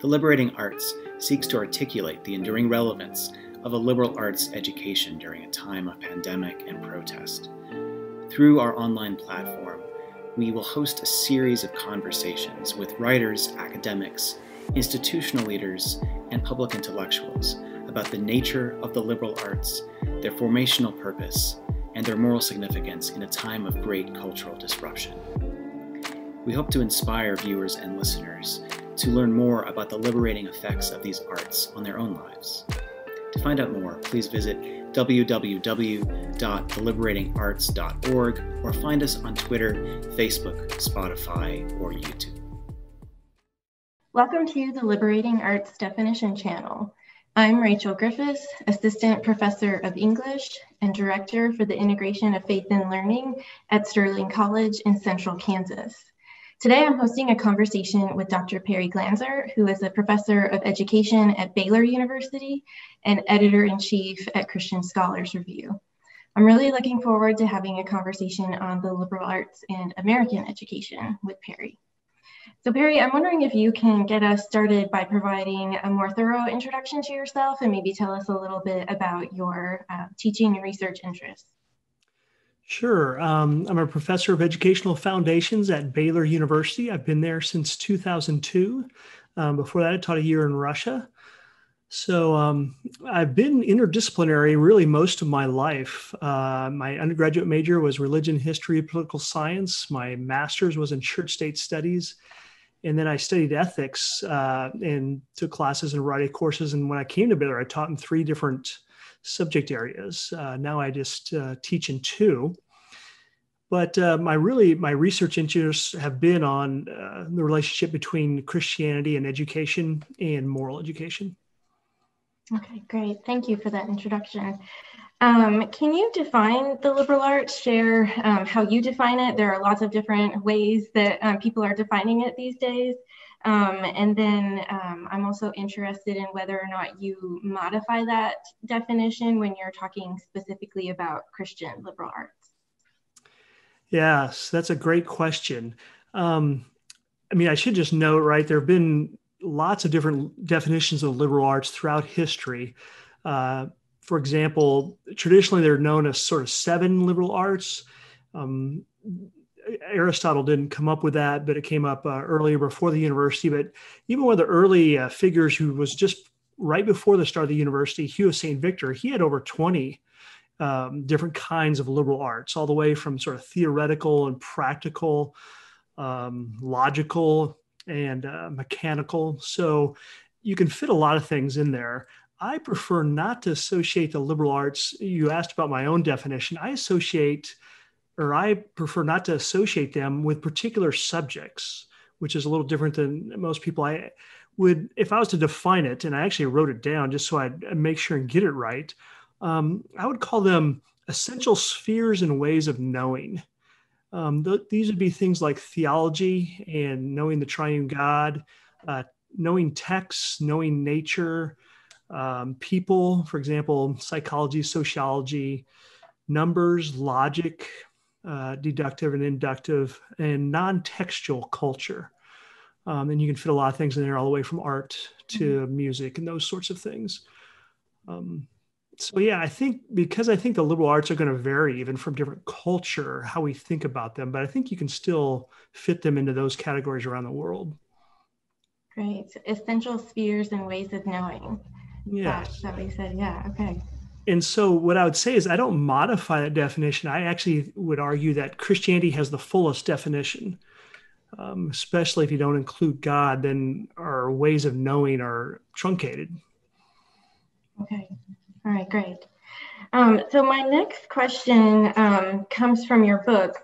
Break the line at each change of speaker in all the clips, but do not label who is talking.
The Liberating Arts seeks to articulate the enduring relevance of a liberal arts education during a time of pandemic and protest. Through our online platform, we will host a series of conversations with writers, academics, institutional leaders, and public intellectuals about the nature of the liberal arts, their formational purpose, and their moral significance in a time of great cultural disruption. We hope to inspire viewers and listeners to learn more about the liberating effects of these arts on their own lives. To find out more, please visit www.theliberatingarts.org or find us on Twitter, Facebook, Spotify, or YouTube.
Welcome to the Liberating Arts Definition Channel. I'm Rachel Griffis, Assistant Professor of English and Director for the Integration of Faith and Learning at Sterling College in Central Kansas. Today, I'm hosting a conversation with Dr. Perry Glanzer, who is a professor of education at Baylor University and editor in chief at Christian Scholars Review. I'm really looking forward to having a conversation on the liberal arts and American education with Perry. So, Perry, I'm wondering if you can get us started by providing a more thorough introduction to yourself and maybe tell us a little bit about your uh, teaching and research interests.
Sure. Um, I'm a professor of educational foundations at Baylor University. I've been there since 2002. Um, before that, I taught a year in Russia. So um, I've been interdisciplinary really most of my life. Uh, my undergraduate major was religion, history, political science. My master's was in church state studies. And then I studied ethics uh, and took classes and writing courses. And when I came to Baylor, I taught in three different subject areas. Uh, now I just uh, teach in two. But uh, my really my research interests have been on uh, the relationship between Christianity and education and moral education.
Okay, great. Thank you for that introduction. Um, can you define the liberal arts? Share um, how you define it. There are lots of different ways that um, people are defining it these days. Um, and then um, I'm also interested in whether or not you modify that definition when you're talking specifically about Christian liberal arts.
Yes, that's a great question. Um, I mean, I should just note, right, there have been lots of different definitions of liberal arts throughout history. Uh, for example, traditionally they're known as sort of seven liberal arts. Um, Aristotle didn't come up with that, but it came up uh, earlier before the university. But even one of the early uh, figures who was just right before the start of the university, Hugh of St. Victor, he had over 20 um, different kinds of liberal arts, all the way from sort of theoretical and practical, um, logical, and uh, mechanical. So you can fit a lot of things in there. I prefer not to associate the liberal arts. You asked about my own definition. I associate or I prefer not to associate them with particular subjects, which is a little different than most people. I would, if I was to define it, and I actually wrote it down just so I'd make sure and get it right, um, I would call them essential spheres and ways of knowing. Um, th- these would be things like theology and knowing the triune God, uh, knowing texts, knowing nature, um, people, for example, psychology, sociology, numbers, logic, uh, deductive and inductive, and non textual culture. Um, and you can fit a lot of things in there, all the way from art to mm-hmm. music and those sorts of things. Um, so, yeah, I think because I think the liberal arts are going to vary even from different culture, how we think about them, but I think you can still fit them into those categories around the world.
Great. Essential spheres and ways of knowing.
Yeah.
That we said. Yeah. Okay
and so what I would say is I don't modify that definition. I actually would argue that Christianity has the fullest definition, um, especially if you don't include God, then our ways of knowing are truncated.
Okay. All right, great. Um, so my next question um, comes from your book,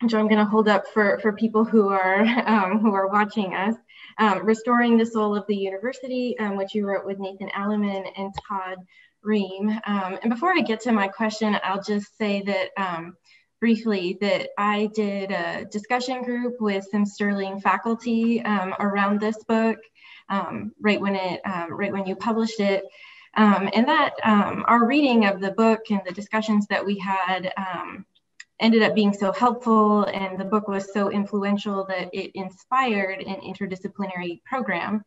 which I'm going to hold up for, for people who are um, who are watching us. Um, Restoring the Soul of the University, um, which you wrote with Nathan Alleman and Todd Ream. Um, and before I get to my question, I'll just say that um, briefly that I did a discussion group with some Sterling faculty um, around this book um, right when it um, right when you published it. Um, and that our reading of the book and the discussions that we had ended up being so helpful and the book was so influential that it inspired an interdisciplinary program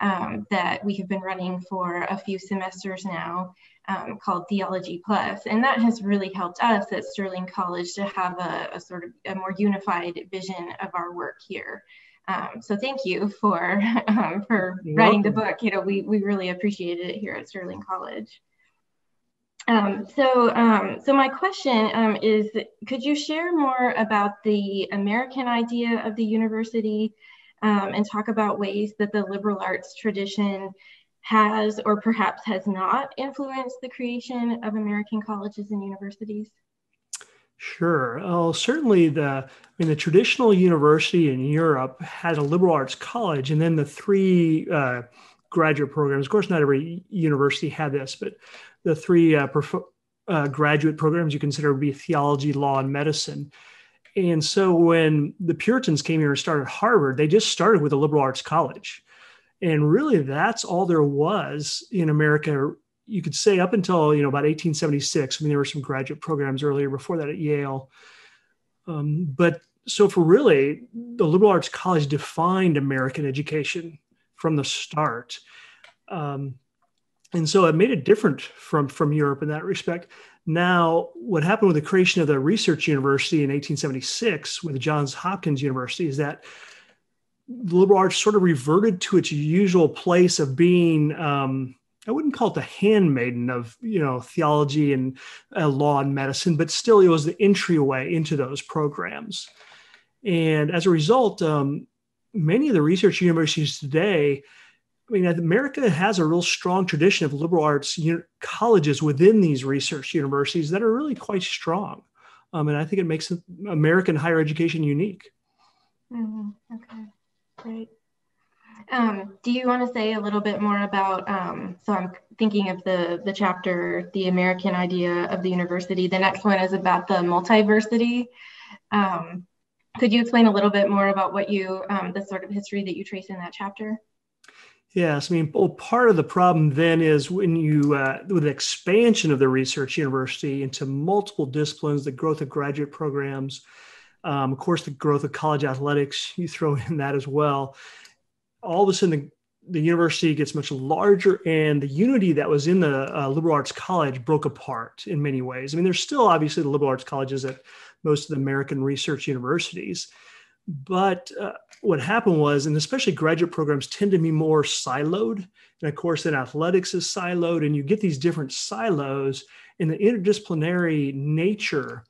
um, that we have been running for a few semesters now um, called Theology Plus. And that has really helped us at Sterling College to have a, a sort of a more unified vision of our work here. Um, so thank you for um, for You're writing welcome. the book. You know, we, we really appreciated it here at Sterling College. Um, so, um, so my question um, is, could you share more about the American idea of the university um, and talk about ways that the liberal arts tradition has or perhaps has not influenced the creation of American colleges and universities?
Sure. Well, certainly the I mean the traditional university in Europe had a liberal arts college, and then the three uh, graduate programs. Of course, not every university had this, but the three uh, uh, graduate programs you consider would be theology, law, and medicine. And so when the Puritans came here and started Harvard, they just started with a liberal arts college. And really, that's all there was in America. You could say up until you know about 1876. I mean, there were some graduate programs earlier before that at Yale. Um, but so for really, the liberal arts college defined American education from the start. Um, and so it made it different from from Europe in that respect. Now, what happened with the creation of the research university in 1876 with Johns Hopkins University is that the liberal arts sort of reverted to its usual place of being um, I wouldn't call it the handmaiden of you know theology and uh, law and medicine, but still it was the entryway into those programs. And as a result, um, many of the research universities today I mean, America has a real strong tradition of liberal arts colleges within these research universities that are really quite strong. Um, and I think it makes American higher education unique.
Mm-hmm. Okay, great. Um, do you want to say a little bit more about? Um, so I'm thinking of the the chapter, the American idea of the university. The next one is about the multiversity. Um, could you explain a little bit more about what you, um, the sort of history that you trace in that chapter?
Yes, I mean, well, part of the problem then is when you, uh, with the expansion of the research university into multiple disciplines, the growth of graduate programs, um, of course, the growth of college athletics, you throw in that as well. All of a sudden, the, the university gets much larger, and the unity that was in the uh, liberal arts college broke apart in many ways. I mean, there's still obviously the liberal arts colleges at most of the American research universities, but uh, what happened was, and especially graduate programs tend to be more siloed. And of course, then athletics is siloed, and you get these different silos in the interdisciplinary nature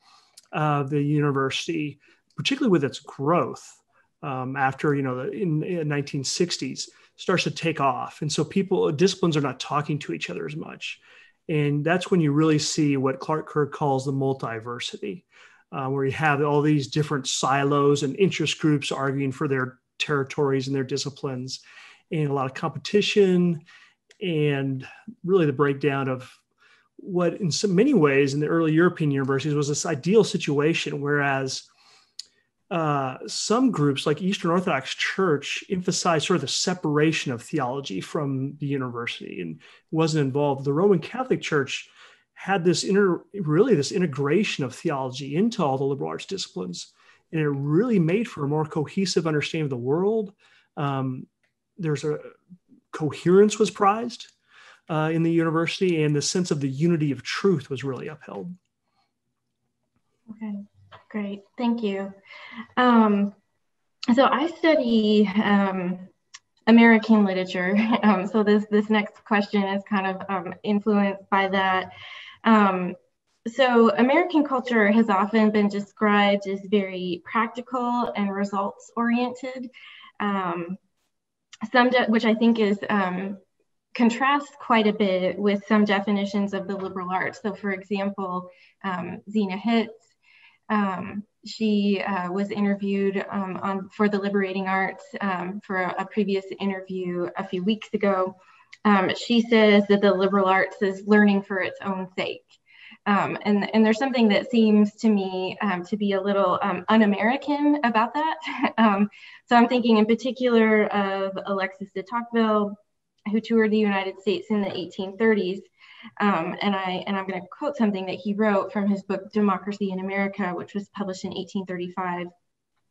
of the university, particularly with its growth um, after, you know, the in, in 1960s starts to take off. And so people, disciplines are not talking to each other as much. And that's when you really see what Clark Kerr calls the multiversity uh, where you have all these different silos and interest groups arguing for their territories and their disciplines, and a lot of competition, and really the breakdown of what, in so many ways, in the early European universities was this ideal situation, whereas uh, some groups like Eastern Orthodox Church emphasized sort of the separation of theology from the university and wasn't involved. The Roman Catholic Church had this inner really this integration of theology into all the liberal arts disciplines and it really made for a more cohesive understanding of the world um, there's a coherence was prized uh, in the university and the sense of the unity of truth was really upheld
okay great thank you um, so i study um, American literature. Um, so this this next question is kind of um, influenced by that. Um, so American culture has often been described as very practical and results oriented. Um, some de- which I think is um, contrasts quite a bit with some definitions of the liberal arts. So, for example, um, Zena Hitz, um, she uh, was interviewed um, on for the Liberating Arts um, for a, a, previous interview a few weeks ago. Um, she says that the liberal arts is learning for its own sake. Um, and, and there's something that seems to me um, to be a little um, un-American about that. so I'm thinking in particular of Alexis de Tocqueville, who toured the United States in the 1830s. Um, and I and I'm going to quote something that he wrote from his book Democracy in America, which was published in 1835.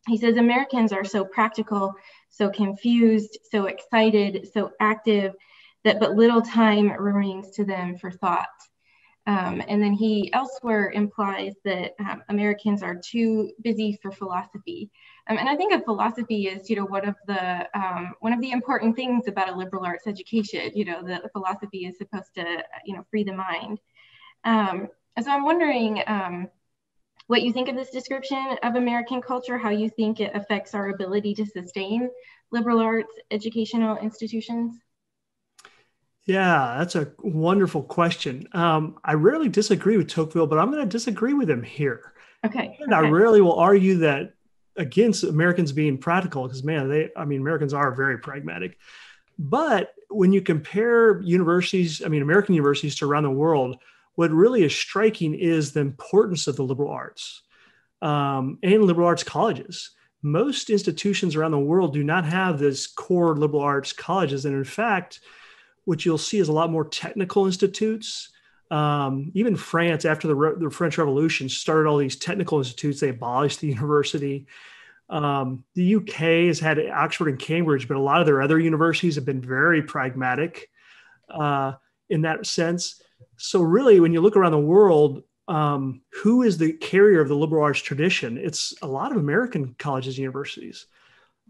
he says Americans are so practical, so confused, so excited, so active that but little time remains to them for thought. Um, and then he elsewhere implies that um, Americans are too busy for philosophy. Um, and I think of philosophy as, you know, one of the um, one of the important things about a liberal arts education. You know, the philosophy is supposed to, you know, free the mind. Um, so I'm wondering um, what you think of this description of American culture, how you think it affects our ability to sustain liberal arts educational institutions.
Yeah, that's a wonderful question. Um, I rarely disagree with Tocqueville, but I'm going to disagree with him here.
Okay.
And
okay.
I rarely will argue that against Americans being practical because, man, they, I mean, Americans are very pragmatic. But when you compare universities, I mean, American universities to around the world, what really is striking is the importance of the liberal arts um, and liberal arts colleges. Most institutions around the world do not have this core liberal arts colleges. And in fact, what you'll see is a lot more technical institutes. Um, even France, after the, Re- the, French Revolution, started all these technical institutes. They abolished the university. Um, the UK has had Oxford and Cambridge, but a lot of their other universities have been very pragmatic uh, in that sense. So, really, when you look around the world, um, who is the carrier of the liberal arts tradition? It's a lot of American colleges and universities.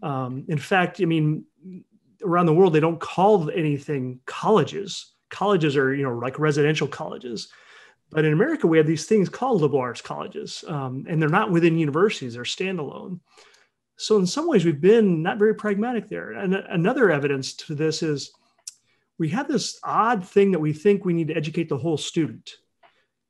Um, in fact, I mean, around the world they don't call anything colleges. Colleges are you know like residential colleges. But in america we have these things called liberal arts colleges um, and they're not within universities they're standalone. So in some ways we've been not very pragmatic there. And another evidence to this is we have this odd thing that we think we need to educate the whole student.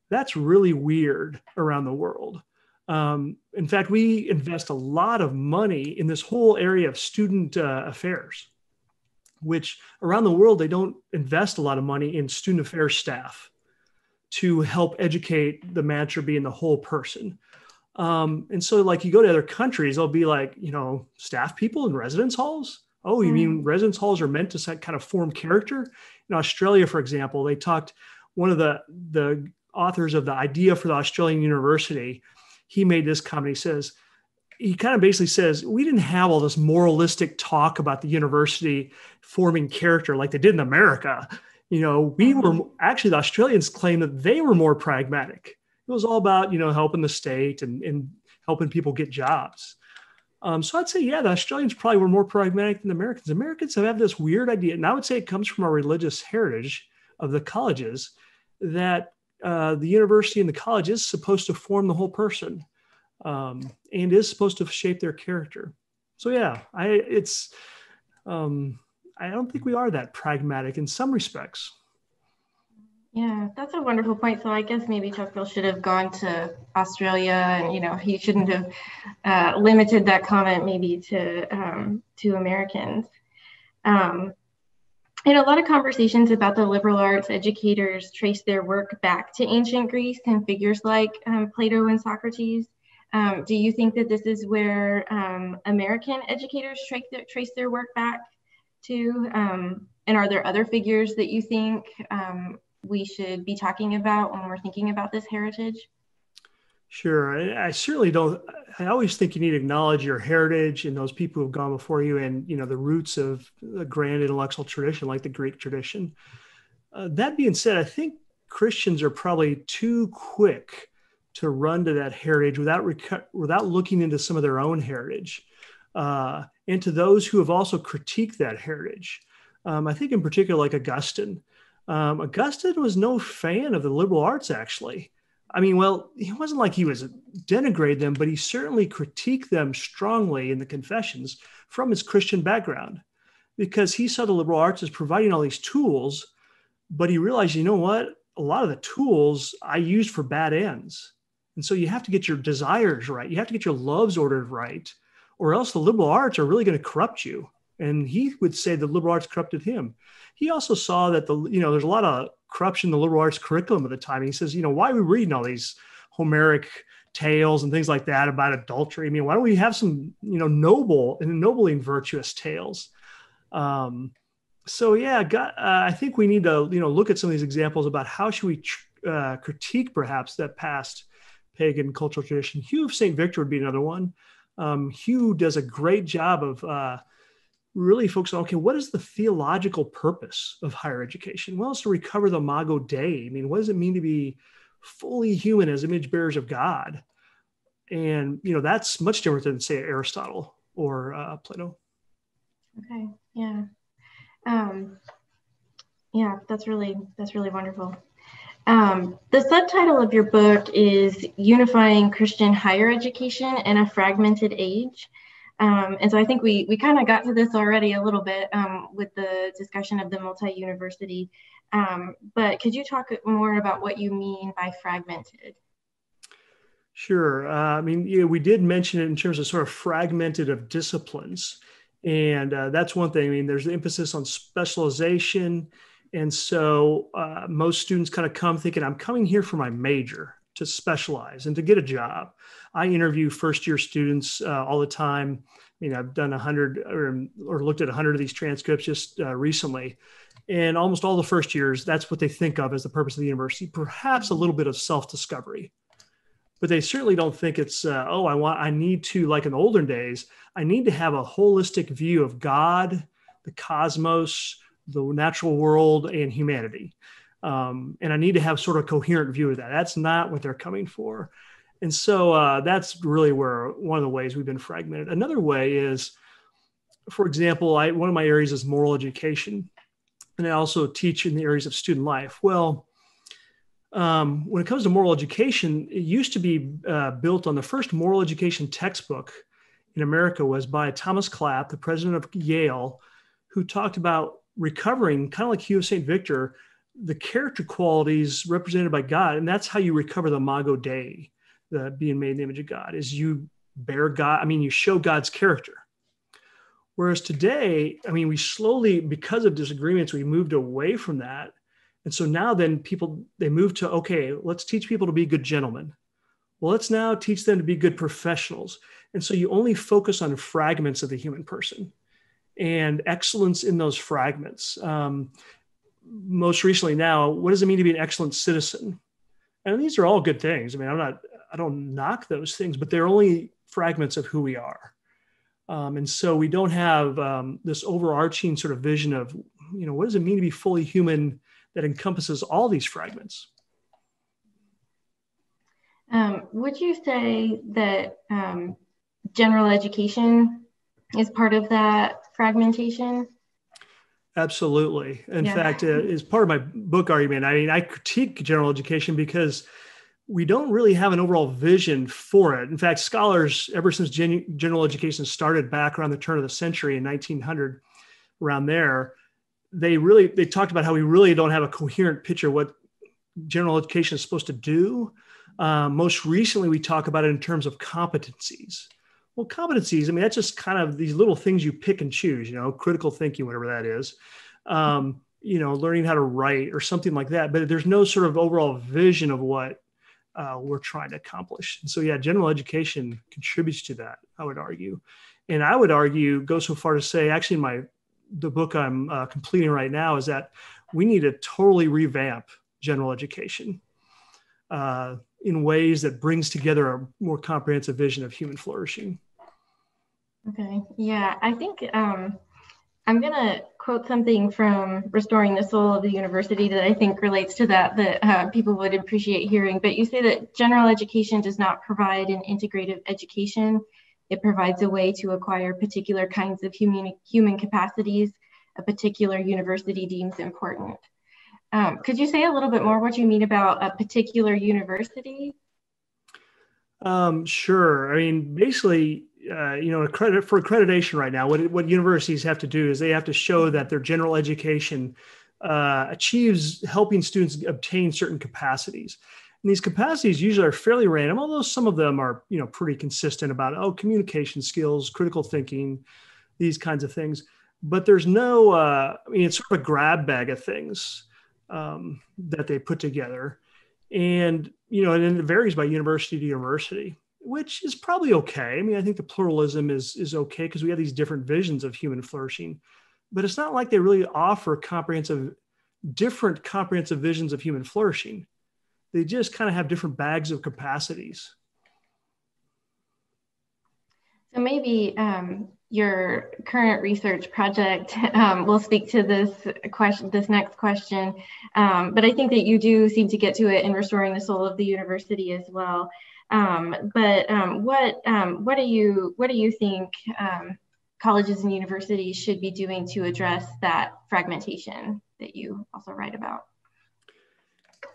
That's really weird around the world. Um, in fact we invest a lot of money in this whole area of student uh, affairs which around the world they don't invest a lot of money in student affairs staff to help educate the manager being the whole person. Um, and so, like, you go to other countries, they'll be like, you know, staff people in residence halls. Oh, you mm. mean residence halls are meant to kind of form character? In Australia, for example, they talked. One of the the authors of the idea for the Australian University, he made this comment. He says, he kind of basically says we didn't have all this moralistic talk about the university forming character like they did in America. You know, we were mm-hmm. actually the Australians claim that they were more pragmatic. It was all about you know helping the state and, and helping people get jobs. Um, so I'd say yeah, the Australians probably were more pragmatic than the Americans. Americans have had this weird idea, and I would say it comes from our religious heritage of the colleges that uh, the university and the college is supposed to form the whole person um, and is supposed to shape their character. So yeah, I it's um, I don't think we are that pragmatic in some respects.
Yeah, that's a wonderful point. So I guess maybe Tocqueville should have gone to Australia, and you know he shouldn't have uh, limited that comment maybe to um, to Americans. Um, in a lot of conversations about the liberal arts, educators trace their work back to ancient Greece and figures like um, Plato and Socrates. Um, do you think that this is where um, American educators trace their, trace their work back to? Um, and are there other figures that you think um, we should be talking about when we're thinking about this heritage?
Sure. I, I, certainly don't. I always think you need to acknowledge your heritage and those people who have gone before you and, you know, the roots of a grand intellectual tradition like the Greek tradition. Uh, that being said, I think Christians are probably too quick to run to that heritage without without looking into some of their own heritage, uh, and to those who have also critiqued that heritage. Um, I think in particular, like Augustine. Um, Augustine was no fan of the liberal arts, actually. I mean, well, he wasn't like he was denigrate them, but he certainly critiqued them strongly in the Confessions from his Christian background, because he saw the liberal arts as providing all these tools, but he realized, you know what? A lot of the tools I used for bad ends. And so you have to get your desires right. You have to get your loves ordered right, or else the liberal arts are really going to corrupt you. And he would say the liberal arts corrupted him. He also saw that the, you know, there's a lot of corruption in the liberal arts curriculum at the time. He says, you know, why are we reading all these Homeric tales and things like that about adultery? I mean, why don't we have some, you know, noble and ennobling virtuous tales? Um, so yeah, uh, I think we need to, you know, look at some of these examples about how should we tr- uh, critique perhaps that past pagan cultural tradition. Hugh of St. Victor would be another one. Um, Hugh does a great job of uh, really focusing on okay, what is the theological purpose of higher education? Well, it's to recover the imago Dei. I mean, what does it mean to be fully human as image bearers of God? And you know, that's much different than say Aristotle or uh, Plato.
Okay. Yeah. Um, yeah, that's really that's really wonderful. Um, the subtitle of your book is Unifying Christian Higher Education in a Fragmented Age. Um, and so I think we, we kind of got to this already a little bit um, with the discussion of the multi-university. Um, but could you talk more about what you mean by fragmented?
Sure. Uh, I mean, you know, we did mention it in terms of sort of fragmented of disciplines. And uh, that's one thing. I mean, there's the emphasis on specialization and so uh, most students kind of come thinking, I'm coming here for my major to specialize and to get a job. I interview first year students uh, all the time. I mean, I've done 100 or, or looked at 100 of these transcripts just uh, recently. And almost all the first years, that's what they think of as the purpose of the university, perhaps a little bit of self discovery. But they certainly don't think it's, uh, oh, I want, I need to, like in the olden days, I need to have a holistic view of God, the cosmos, the natural world and humanity. Um, and I need to have sort of a coherent view of that. That's not what they're coming for. And so uh, that's really where one of the ways we've been fragmented. Another way is, for example, I, one of my areas is moral education, and I also teach in the areas of student life. Well, um, when it comes to moral education, it used to be uh, built on the first moral education textbook in America was by Thomas Clap, the president of Yale, who talked about recovering, kind of like Hugh of St. Victor, the character qualities represented by God. And that's how you recover the imago Dei, the being made in the image of God, is you bear God, I mean, you show God's character. Whereas today, I mean, we slowly, because of disagreements, we moved away from that. And so now then people, they move to, okay, let's teach people to be good gentlemen. Well, let's now teach them to be good professionals. And so you only focus on fragments of the human person and excellence in those fragments. Um, most recently, now, what does it mean to be an excellent citizen? And these are all good things. I mean, I'm not, I don't knock those things, but they're only fragments of who we are. Um, and so we don't have um, this overarching sort of vision of, you know, what does it mean to be fully human that encompasses all these fragments?
Um, would you say that um, general education is part of that fragmentation?
Absolutely. In yeah. fact, uh, as part of my book argument, I mean, I critique general education because we don't really have an overall vision for it. In fact, scholars, ever since gen- general education started back around the turn of the century in 1900, around there, they really they talked about how we really don't have a coherent picture of what general education is supposed to do. Um, most recently, we talk about it in terms of competencies. Well, competencies, I mean, that's just kind of these little things you pick and choose, you know, critical thinking, whatever that is, um, you know, learning how to write or something like that. But there's no sort of overall vision of what uh, we're trying to accomplish. And so, yeah, general education contributes to that, I would argue. And I would argue, go so far to say, actually, my the book I'm uh, completing right now is that we need to totally revamp general education. Uh, in ways that brings together a more comprehensive vision of human flourishing.
Okay. Yeah, I think um, I'm going to quote something from Restoring the Soul of the University that I think relates to that, that uh, people would appreciate hearing. But you say that general education does not provide an integrative education. It provides a way to acquire particular kinds of human, human capacities a particular university deems important. Um, could you say a little bit more what you mean about a particular university?
Um, sure. I mean, basically, uh, you know, for accreditation right now, what, what universities have to do is they have to show that their general education uh, achieves helping students obtain certain capacities. And these capacities usually are fairly random, although some of them are, you know, pretty consistent about, oh, communication skills, critical thinking, these kinds of things. But there's no, uh, I mean, it's sort of a grab bag of things um, that they put together. And, you know, and it varies by university to university which is probably okay. I mean, I think the pluralism is is okay because we have these different visions of human flourishing, but it's not like they really offer comprehensive, different comprehensive visions of human flourishing. They just kind of have different bags of capacities.
So maybe um, your current research project um, will speak to this question, this next question. Um, but I think that you do seem to get to it in restoring the soul of the university as well. Um, but um, what um, what do you what do you think um, colleges and universities should be doing to address that fragmentation that you also write about?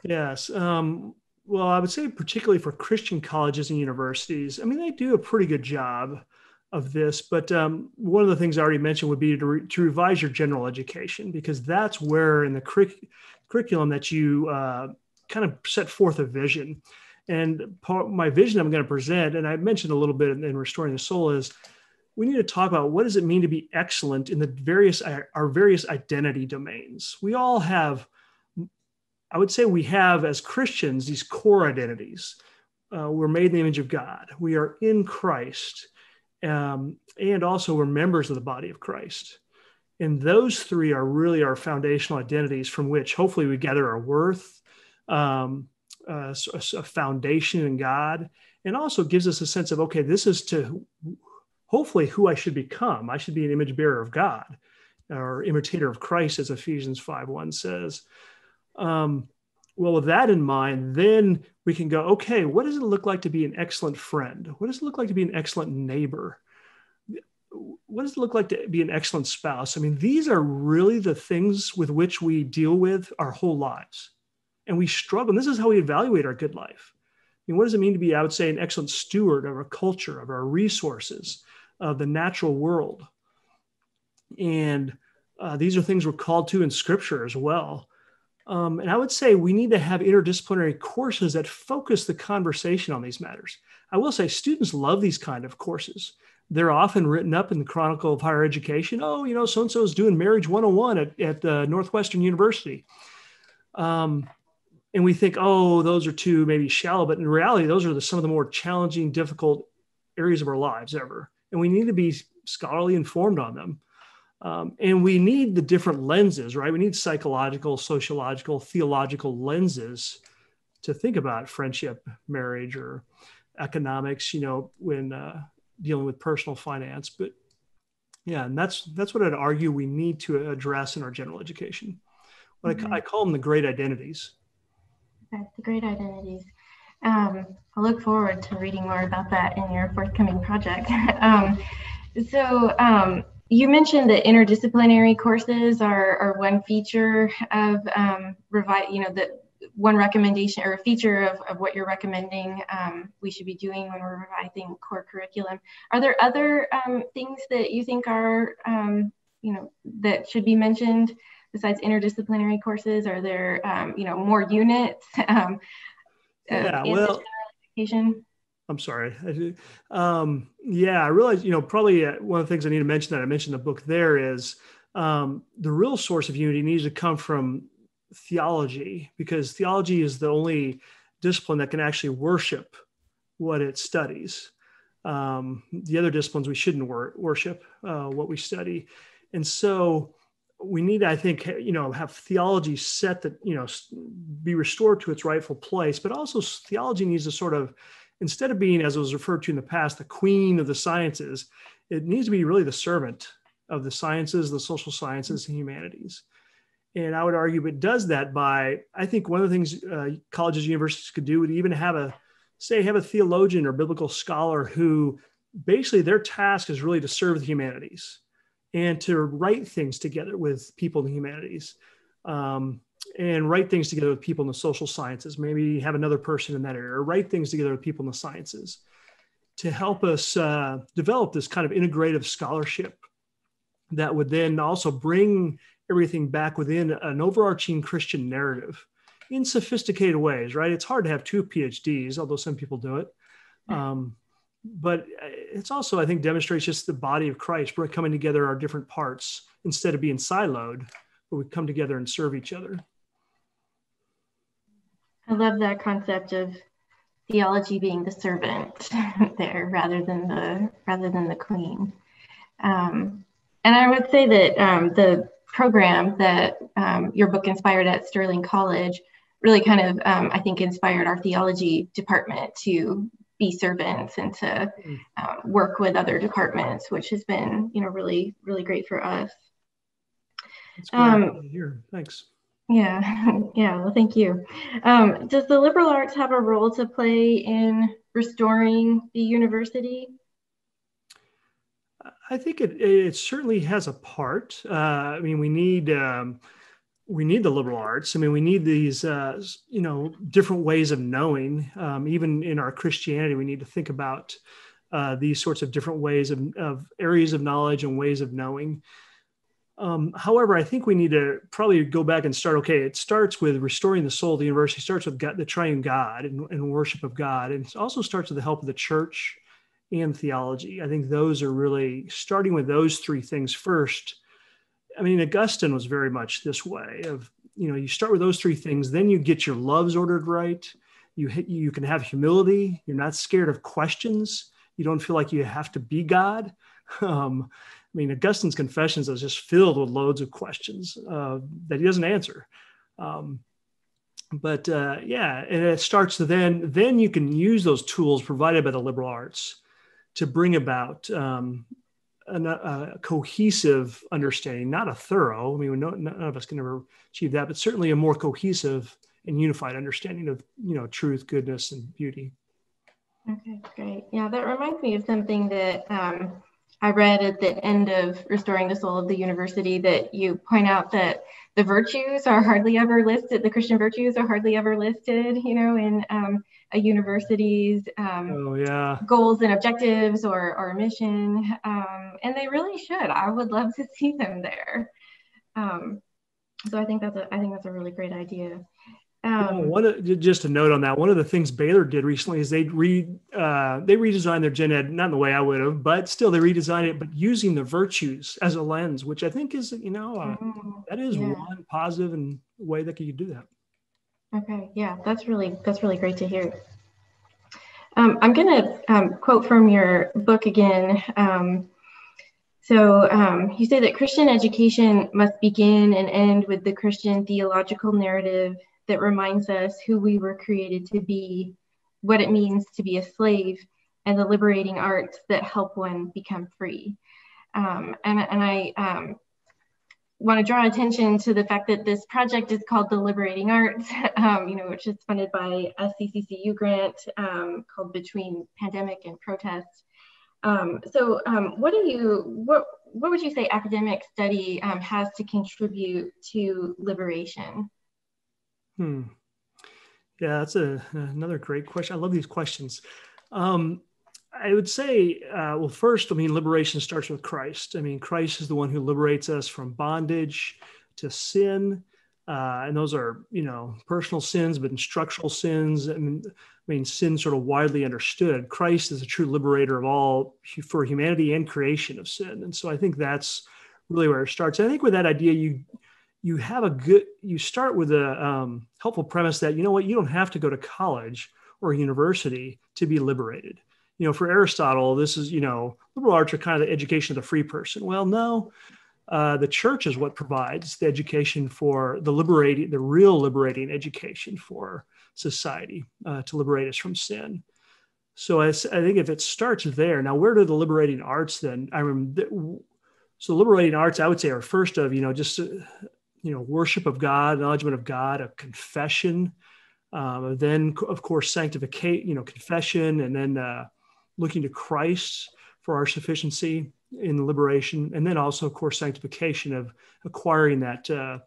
Yes. well, I would say particularly for Christian colleges and universities, I mean, they do a pretty good job of this. But um, one of the things I already mentioned would be to, re- to revise your general education because that's where in the curriculum that you uh, kind of set forth a vision. And part, my vision I'm going to present, and I mentioned a little bit in, in restoring the soul, is we need to talk about what does it mean to be excellent in the various our various identity domains. We all have, I would say, we have as Christians these core identities. Uh, we're made in the image of God. We are in Christ um, and also we're members of the body of Christ. And those three are really our foundational identities from which hopefully we gather our worth, um, uh, a foundation in God, and also gives us a sense of, okay, this is to hopefully who I should become. I should be an image bearer of God or imitator of Christ, as Ephesians 5 1 says. Um, well, with that in mind, then we can go, okay, what does it look like to be an excellent friend? What does it look like to be an excellent neighbor? What does it look like to be an excellent spouse? I mean, these are really the things with which we deal with our whole lives. And we struggle. And this is how we evaluate our good life. I mean, what does it mean to be, I would say, an excellent steward of our culture, of our resources, of the natural world? And uh, these are things we're called to in scripture as well. Um, and I would say we need to have interdisciplinary courses that focus the conversation on these matters. I will say students love these kind of courses. They're often written up in the Chronicle of Higher Education. Oh, you know, so and so is doing Marriage 101 at, at uh, Northwestern University. Um, and we think, oh, those are too maybe shallow, but in reality, those are the, some of the more challenging, difficult areas of our lives ever. And we need to be scholarly informed on them. Um, and we need the different lenses, right? We need psychological, sociological, theological lenses to think about friendship, marriage, or economics, you know, when uh, dealing with personal finance. But yeah, and that's that's what I'd argue we need to address in our general education. What mm-hmm. I, I, call them the great identities.
Okay, the great identities. Um, I look forward to reading more about that in your forthcoming project. um, so um, you mentioned that interdisciplinary courses are, are one feature of um, revi- you know, the one recommendation or a feature of, of what you're recommending um, we should be doing when we're revising core curriculum. Are there other um, things that you think are, you know, that should be mentioned besides interdisciplinary courses? Are there, um, you know, more units? Um,
uh, yeah, well, education? I'm sorry. Um, yeah, I realize, you know, probably uh, one of the things I need to mention that I mentioned in the book there is um, the real source of unity needs to come from theology because theology is the only discipline that can actually worship what it studies. Um, the other disciplines we shouldn't wor- worship uh, what we study, and so we need, I think, you know, have theology set that you know be restored to its rightful place, but also theology needs to sort of instead of being, as it was referred to in the past, the queen of the sciences, it needs to be really the servant of the sciences, the social sciences, and humanities. And I would argue it does that by, I think one of the things uh, colleges, universities could do would even have a, say, have a theologian or biblical scholar who basically their task is really to serve the humanities and to write things together with people in the humanities. Um, and write things together with people in the social sciences. Maybe have another person in that area, or write things together with people in the sciences to help us uh, develop this kind of integrative scholarship that would then also bring everything back within an overarching Christian narrative in sophisticated ways, right? It's hard to have two PhDs, although some people do it. Um, but it's also, I think, demonstrates just the body of Christ. We're coming together our different parts instead of being siloed, but we come together and serve each other.
I love that concept of theology being the servant there rather than the rather than the queen. Um, and I would say that um, the program that um, your book inspired at Sterling College really kind of, um, I think, inspired our theology department to be servants and to mm. uh, work with other departments, which has been, you know, really, really great for us.
That's great um, here. Thanks.
Yeah, yeah. Well, thank you. Um, does the liberal arts have a role to play in restoring the university?
I think it, it certainly has a part. Uh, I mean, we need um, we need the liberal arts. I mean, we need these uh, you know different ways of knowing. Um, even in our Christianity, we need to think about uh, these sorts of different ways of, of areas of knowledge and ways of knowing. Um, however, I think we need to probably go back and start. Okay, it starts with restoring the soul the university. Starts with God, the triune God and, and, worship of God, and it also starts with the help of the church and theology. I think those are really starting with those three things first. I mean, Augustine was very much this way. Of you know, you start with those three things, then you get your loves ordered right. You you can have humility. You're not scared of questions. You don't feel like you have to be God. Um, I mean, Augustine's Confessions is just filled with loads of questions uh, that he doesn't answer. Um, but uh, yeah, and it starts to then then you can use those tools provided by the liberal arts to bring about um, a, a, cohesive understanding, not a thorough. I mean, no, none of us can ever achieve that, but certainly a more cohesive and unified understanding of you know truth, goodness, and beauty.
Okay, great. Yeah, that reminds me of something that um, I read at the end of Restoring the Soul of the University that you point out that the virtues are hardly ever listed, the Christian virtues are hardly ever listed, you know, in um, a university's um,
oh, yeah.
goals and objectives or, or mission. Um, and they really should. I would love to see them there. Um, so I think that's a I think that's a really great idea.
Um, one of, just a note on that. One of the things Baylor did recently is they re uh, they redesigned their gen ed not in the way I would have, but still they redesigned it, but using the virtues as a lens, which I think is you know uh, mm, that is yeah. one positive and way that you could do that.
Okay, yeah, that's really that's really great to hear. Um, I'm going to um, quote from your book again. Um, so um, you say that Christian education must begin and end with the Christian theological narrative that reminds us who we were created to be, what it means to be a slave, and the liberating arts that help one become free. Um, and, and I um, want to draw attention to the fact that this project is called the Liberating Arts, um, you know, which is funded by a CCCU grant um, called Between Pandemic and Protest. Um, so, um, what do you what what would you say academic study has to contribute to liberation?
Hmm. Yeah, that's a, another great question. I love these questions. Um, I would say, uh, well, first, I mean, liberation starts with Christ. I mean, Christ is the one who liberates us from bondage to sin. Uh, and those are, you know, personal sins, but structural sins. I mean, I mean, sin sort of widely understood. Christ is a true liberator of all for humanity and creation of sin. And so I think that's really where it starts. I think with that idea, you you have a good you start with a um, helpful premise that you know what you don't have to go to college or university to be liberated. You know for aristotle this is you know liberal arts are kind of the education of the free person. Well no uh, the church is what provides the education for the liberating the real liberating education for society uh, to liberate us from sin. So I, I, think if it starts there now where do the liberating arts then i remember so liberating arts i would say are first of you know just uh, you know worship of God, acknowledgement of God, a confession, um, then of course sanctification, you know, confession, and then uh, looking to Christ for our sufficiency in liberation, and then also of course sanctification of acquiring that uh,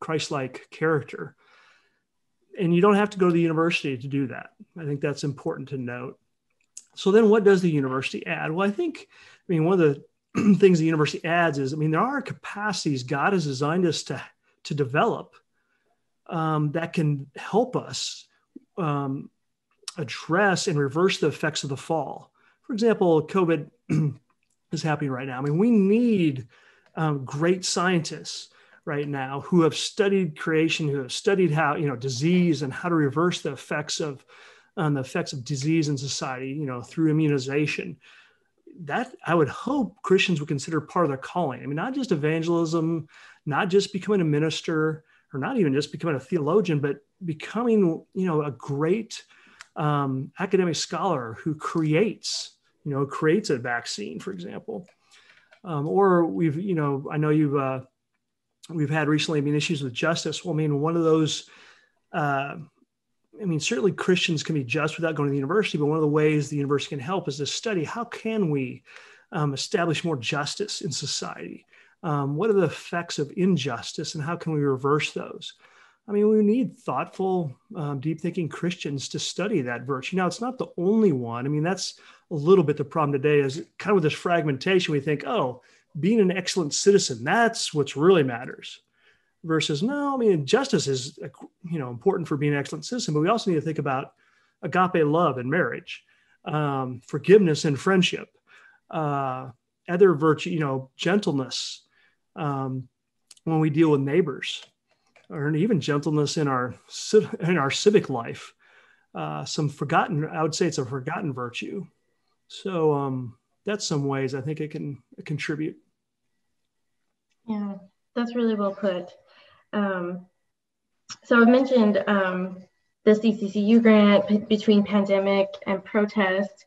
Christ-like character. And you don't have to go to the university to do that. I think that's important to note. So then, what does the university add? Well, I think, I mean, one of the things the university adds is, I mean, there are capacities God has designed us to to develop um, that can help us um, address and reverse the effects of the fall. For example, COVID is happening right now. I mean, we need um, great scientists right now who have studied creation, who have studied how you know disease and how to reverse the effects of um, the effects of disease in society, you know, through immunization. That I would hope Christians would consider part of their calling. I mean, not just evangelism, not just becoming a minister or not even just becoming a theologian, but becoming, you know, a great um, academic scholar who creates, you know, creates a vaccine, for example. Um, or we've, you know, I know you've, uh, we've had recently, I mean, issues with justice. Well, I mean, one of those, uh, I mean, certainly Christians can be just without going to the university, but one of the ways the university can help is to study how can we um, establish more justice in society? Um, what are the effects of injustice and how can we reverse those? I mean, we need thoughtful, um, deep thinking Christians to study that virtue. Now, it's not the only one. I mean, that's a little bit the problem today is kind of with this fragmentation. We think, oh, being an excellent citizen, that's what's really matters. Versus, no, I mean, justice is, you know, important for being an excellent citizen, but we also need to think about agape love and marriage, um, forgiveness and friendship, uh, other virtue, you know, gentleness um, when we deal with neighbors or even gentleness in our in our civic life. Uh, some forgotten, I would say it's a forgotten virtue. So um, that's some ways I think it can contribute.
Yeah, that's really well put. Um, so I've mentioned um, the CCCU grant p- between pandemic and protest.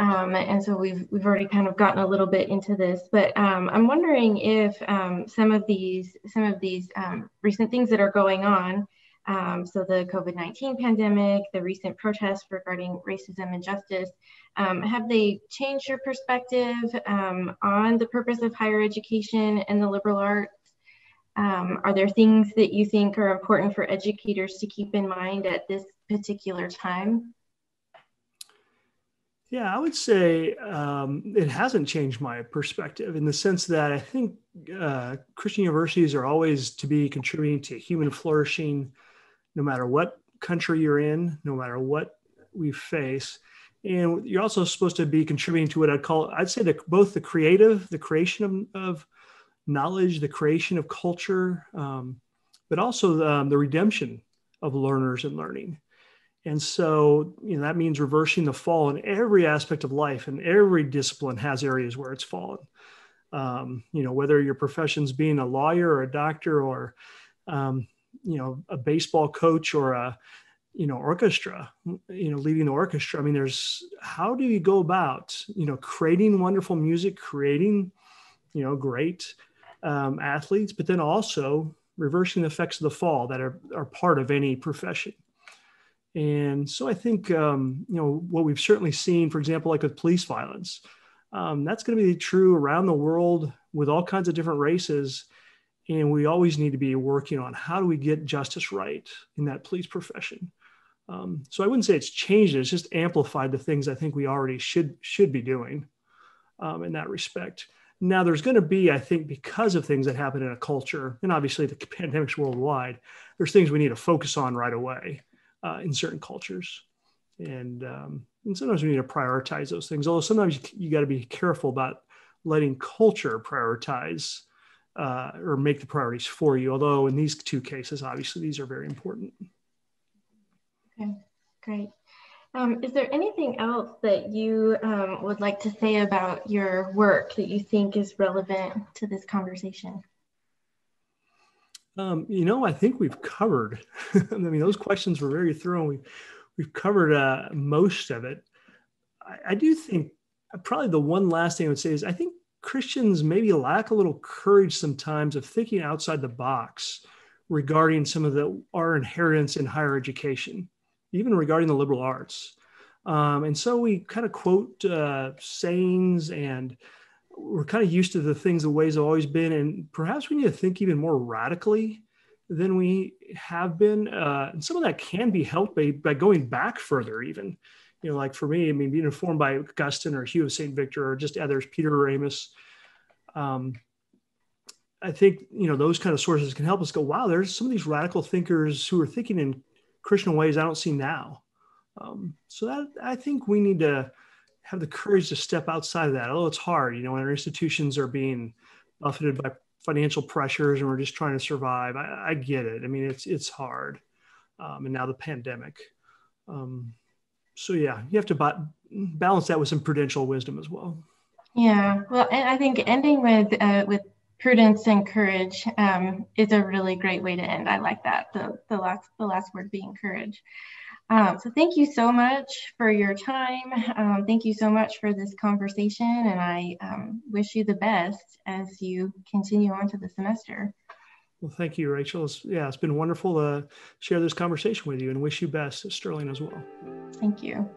Um, and so we've we've already kind of gotten a little bit into this, but um, I'm wondering if um, some of these some of these um, recent things that are going on, um, so the COVID-19 pandemic, the recent protests regarding racism and justice, um, have they changed your perspective on the purpose of higher education and the liberal arts? are there things that you think are important for educators to keep in mind at this particular time?
Yeah, I would say um, it hasn't changed my perspective in the sense that I think uh, Christian universities are always to be contributing to human flourishing, no matter what country you're in, no matter what we face. And you're also supposed to be contributing to what I'd call, I'd say that both the creative, the creation of, of knowledge, the creation of culture, um, but also the, um, the redemption of learners and learning. And so, you know, that means reversing the fall in every aspect of life, and every discipline has areas where it's fallen. Um, you know, whether your profession's being a lawyer or a doctor or, um, you know, a baseball coach or a, you know, orchestra, you know, leading the orchestra. I mean, there's how do you go about, you know, creating wonderful music, creating, you know, great um, athletes, but then also reversing the effects of the fall that are, are part of any profession. And so I think, um, you know, what we've certainly seen, for example, like with police violence, um, that's going to be true around the world with all kinds of different races. And we always need to be working on how do we get justice right in that police profession. Um, so I wouldn't say it's changed it's just amplified the things I think we already should should be doing um, in that respect. Now, there's going to be, I think, because of things that happen in a culture, and obviously the pandemic's worldwide, there's things we need to focus on right away uh, in certain cultures. And, um, and sometimes we need to prioritize those things. Although sometimes you, you got to be careful about letting culture prioritize uh, or make the priorities for you. Although in these two cases, obviously, these are very important.
Okay, great. Um, is there anything else that you um, would like to say about your work that you think is relevant to this conversation?
Um, you know, I think we've covered. I mean, those questions were very thorough. We, we've covered uh, most of it. I, I, do think probably the one last thing I would say is I think Christians maybe lack a little courage sometimes of thinking outside the box regarding some of the our inheritance in higher education, even regarding the liberal arts. Um, and so we kind of quote uh, sayings and we're kind of used to the things the ways have always been and perhaps we need to think even more radically than we have been uh, and some of that can be helped by, by going back further even. You know like for me i mean being informed by augustine or hugh of st victor or just others peter or amos um, i think you know those kind of sources can help us go wow there's some of these radical thinkers who are thinking in christian ways i don't see now. Um, so that i think we need to have the courage to step outside of that. Although it's hard, you know, when our institutions are being buffeted by financial pressures and we're just trying to survive. I, I get it. I mean, it's it's hard, um, and now the pandemic. Um, so yeah, you have to balance that with some prudential wisdom as well.
Yeah, well, and I think ending with uh, with prudence and courage um, is a really great way to end. I like that the the last the last word being courage. Um, so thank you so much for your time. Um, thank you so much for this conversation, and I um, wish you the best as you continue on to the semester.
Well, thank you, Rachel. It's, yeah, it's been wonderful to share this conversation with you and wish you best, Sterling, as well.
Thank you.